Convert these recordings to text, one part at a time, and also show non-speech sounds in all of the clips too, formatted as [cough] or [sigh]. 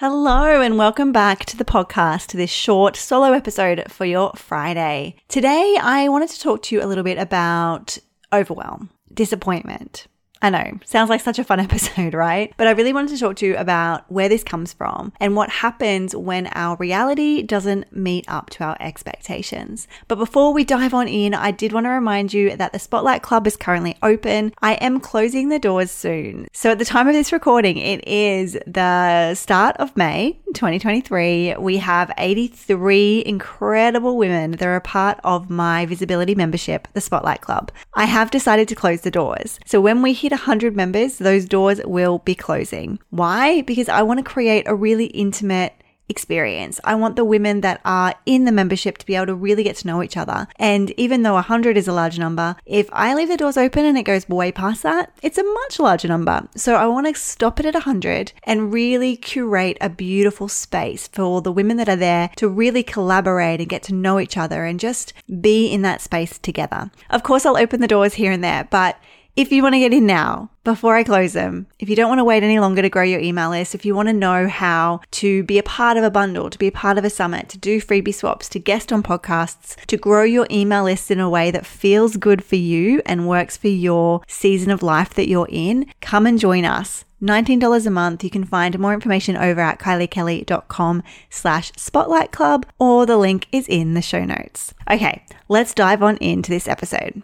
Hello, and welcome back to the podcast, this short solo episode for your Friday. Today, I wanted to talk to you a little bit about overwhelm, disappointment, I know, sounds like such a fun [laughs] episode, right? But I really wanted to talk to you about where this comes from and what happens when our reality doesn't meet up to our expectations. But before we dive on in, I did want to remind you that the Spotlight Club is currently open. I am closing the doors soon. So at the time of this recording, it is the start of May 2023. We have 83 incredible women that are a part of my visibility membership, the Spotlight Club. I have decided to close the doors. So when we hit hit 100 members, those doors will be closing. Why? Because I want to create a really intimate experience. I want the women that are in the membership to be able to really get to know each other. And even though 100 is a large number, if I leave the doors open and it goes way past that, it's a much larger number. So I want to stop it at 100 and really curate a beautiful space for the women that are there to really collaborate and get to know each other and just be in that space together. Of course, I'll open the doors here and there, but if you want to get in now, before I close them, if you don't want to wait any longer to grow your email list, if you want to know how to be a part of a bundle, to be a part of a summit, to do freebie swaps, to guest on podcasts, to grow your email list in a way that feels good for you and works for your season of life that you're in, come and join us. $19 a month. You can find more information over at kyliekelly.com slash spotlight club or the link is in the show notes. Okay, let's dive on into this episode.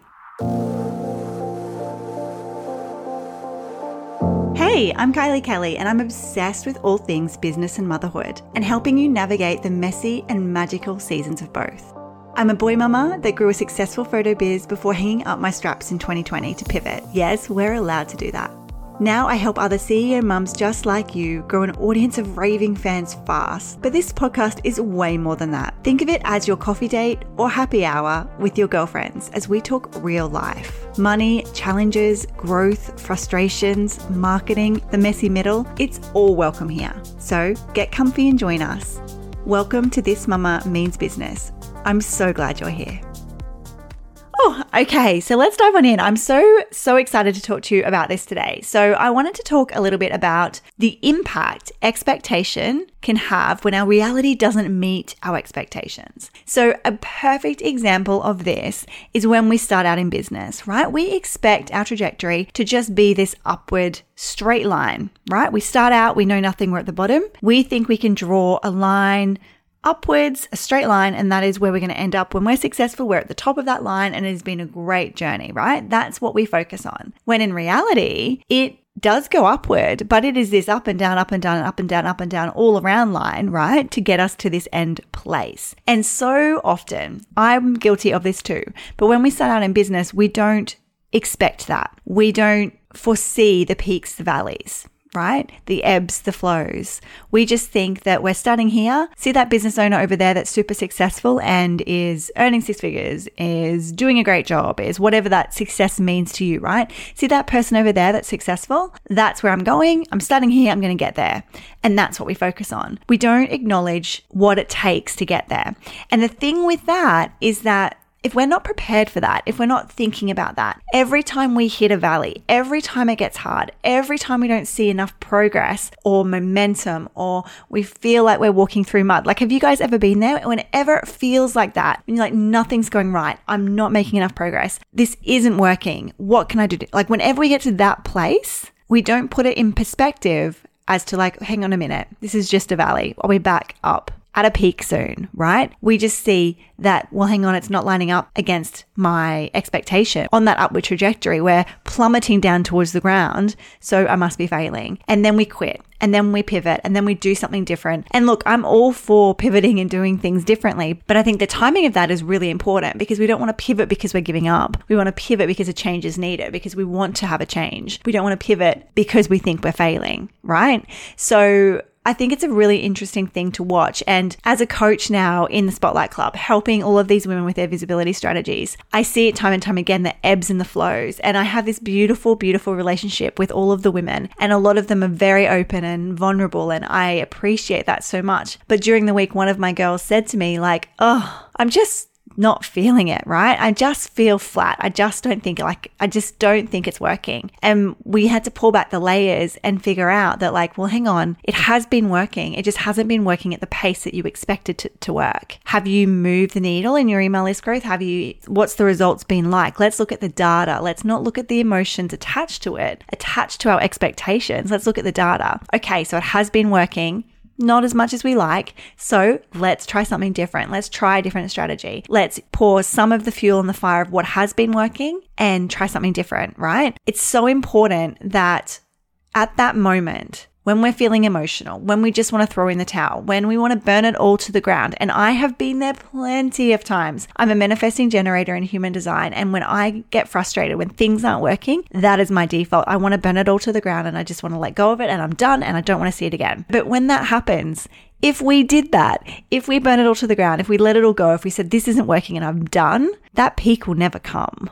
Hey, I'm Kylie Kelly, and I'm obsessed with all things business and motherhood and helping you navigate the messy and magical seasons of both. I'm a boy mama that grew a successful photo biz before hanging up my straps in 2020 to pivot. Yes, we're allowed to do that. Now I help other CEO mums just like you grow an audience of raving fans fast. But this podcast is way more than that. Think of it as your coffee date or happy hour with your girlfriends as we talk real life. Money, challenges, growth, frustrations, marketing, the messy middle, it's all welcome here. So get comfy and join us. Welcome to This Mama Means Business. I'm so glad you're here. Okay. So let's dive on in. I'm so, so excited to talk to you about this today. So, I wanted to talk a little bit about the impact expectation can have when our reality doesn't meet our expectations. So, a perfect example of this is when we start out in business, right? We expect our trajectory to just be this upward straight line, right? We start out, we know nothing, we're at the bottom. We think we can draw a line upwards, a straight line, and that is where we're going to end up when we're successful. We're at the top of that line and it has been a great journey, right? That's what we focus on. When in reality, it does go upward, but it is this up and down, up and down, up and down, up and down, all around line, right? To get us to this end place. And so often, I'm guilty of this too. But when we start out in business, we don't expect that. We don't foresee the peaks, the valleys right? The ebbs, the flows. We just think that we're starting here. See that business owner over there that's super successful and is earning six figures, is doing a great job, is whatever that success means to you, right? See that person over there that's successful? That's where I'm going. I'm starting here. I'm going to get there. And that's what we focus on. We don't acknowledge what it takes to get there. And the thing with that is that if we're not prepared for that, if we're not thinking about that, every time we hit a valley, every time it gets hard, every time we don't see enough progress or momentum or we feel like we're walking through mud. Like, have you guys ever been there? Whenever it feels like that, and you're like, nothing's going right, I'm not making enough progress, this isn't working, what can I do? Like, whenever we get to that place, we don't put it in perspective as to like, hang on a minute, this is just a valley. Are we back up? At a peak soon, right? We just see that, well, hang on, it's not lining up against my expectation on that upward trajectory. We're plummeting down towards the ground. So I must be failing. And then we quit and then we pivot and then we do something different. And look, I'm all for pivoting and doing things differently, but I think the timing of that is really important because we don't want to pivot because we're giving up. We want to pivot because a change is needed, because we want to have a change. We don't want to pivot because we think we're failing, right? So I think it's a really interesting thing to watch. And as a coach now in the Spotlight Club, helping all of these women with their visibility strategies, I see it time and time again the ebbs and the flows. And I have this beautiful, beautiful relationship with all of the women. And a lot of them are very open and vulnerable. And I appreciate that so much. But during the week, one of my girls said to me, like, oh, I'm just not feeling it, right? I just feel flat. I just don't think like, I just don't think it's working. And we had to pull back the layers and figure out that, like, well, hang on, it has been working. It just hasn't been working at the pace that you expected to, to work. Have you moved the needle in your email list growth? Have you, what's the results been like? Let's look at the data. Let's not look at the emotions attached to it, attached to our expectations. Let's look at the data. Okay, so it has been working not as much as we like. So let's try something different. Let's try a different strategy. Let's pour some of the fuel in the fire of what has been working and try something different, right? It's so important that at that moment, when we're feeling emotional, when we just want to throw in the towel, when we want to burn it all to the ground. And I have been there plenty of times. I'm a manifesting generator in human design. And when I get frustrated, when things aren't working, that is my default. I want to burn it all to the ground and I just want to let go of it and I'm done and I don't want to see it again. But when that happens, if we did that, if we burn it all to the ground, if we let it all go, if we said, this isn't working and I'm done, that peak will never come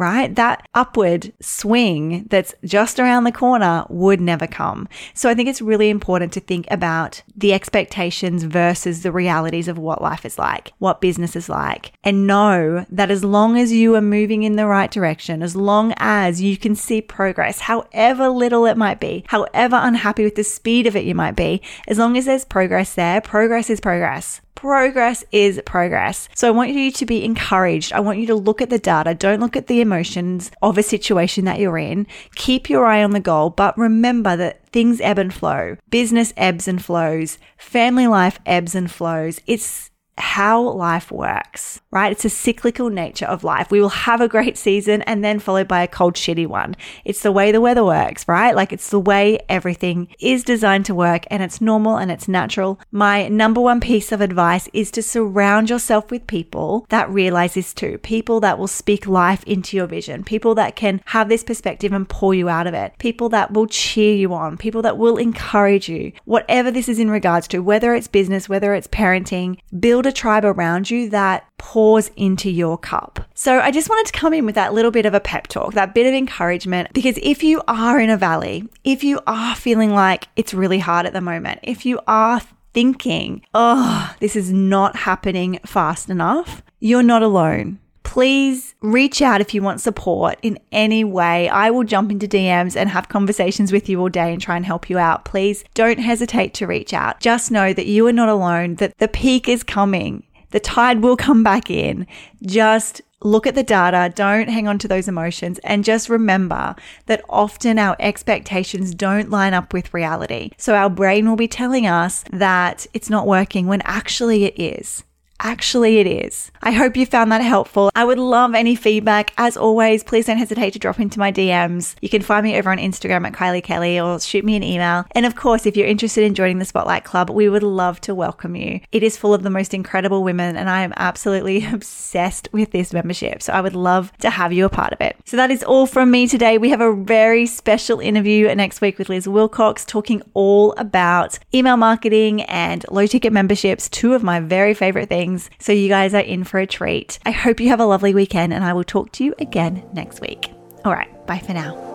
right? That upward swing that's just around the corner would never come. So I think it's really important to think about the expectations versus the realities of what life is like, what business is like, and know that as long as you are moving in the right direction, as long as you can see progress, however little it might be, however unhappy with the speed of it you might be, as long as there's progress there, progress is progress progress is progress. So I want you to be encouraged. I want you to look at the data. Don't look at the emotions of a situation that you're in. Keep your eye on the goal, but remember that things ebb and flow. Business ebbs and flows. Family life ebbs and flows. It's how life works, right? It's a cyclical nature of life. We will have a great season and then followed by a cold, shitty one. It's the way the weather works, right? Like it's the way everything is designed to work and it's normal and it's natural. My number one piece of advice is to surround yourself with people that realize this too. People that will speak life into your vision. People that can have this perspective and pull you out of it. People that will cheer you on. People that will encourage you. Whatever this is in regards to, whether it's business, whether it's parenting, build a a tribe around you that pours into your cup. So I just wanted to come in with that little bit of a pep talk, that bit of encouragement, because if you are in a valley, if you are feeling like it's really hard at the moment, if you are thinking, oh, this is not happening fast enough, you're not alone please reach out if you want support in any way. I will jump into DMs and have conversations with you all day and try and help you out. Please don't hesitate to reach out. Just know that you are not alone, that the peak is coming. The tide will come back in. Just look at the data, don't hang on to those emotions, and just remember that often our expectations don't line up with reality. So our brain will be telling us that it's not working when actually it is. Actually, it is. I hope you found that helpful. I would love any feedback. As always, please don't hesitate to drop into my DMs. You can find me over on Instagram at Kylie Kelly or shoot me an email. And of course, if you're interested in joining the Spotlight Club, we would love to welcome you. It is full of the most incredible women, and I am absolutely [laughs] obsessed with this membership. So I would love to have you a part of it. So that is all from me today. We have a very special interview next week with Liz Wilcox talking all about email marketing and low ticket memberships, two of my very favorite things things. So you guys are in for a treat. I hope you have a lovely weekend and I will talk to you again next week. All right, bye for now.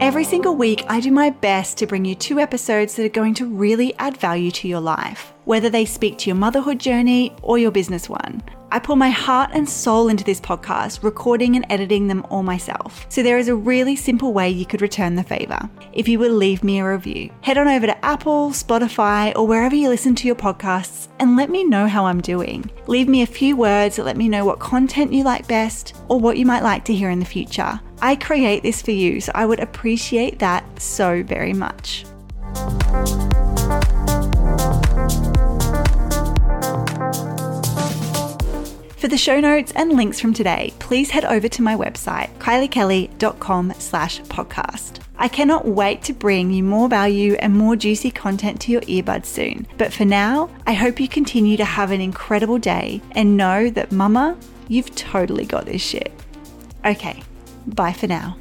Every single week, I do my best to bring you two episodes that are going to really add value to your life, whether they speak to your motherhood journey or your business one. I pour my heart and soul into this podcast, recording and editing them all myself. So there is a really simple way you could return the favor. If you would leave me a review, head on over to Apple, Spotify, or wherever you listen to your podcasts and let me know how I'm doing. Leave me a few words that let me know what content you like best or what you might like to hear in the future. I create this for you, so I would appreciate that so very much. For the show notes and links from today, please head over to my website, kyliekelly.com slash podcast. I cannot wait to bring you more value and more juicy content to your earbuds soon. But for now, I hope you continue to have an incredible day and know that mama, you've totally got this shit. Okay, bye for now.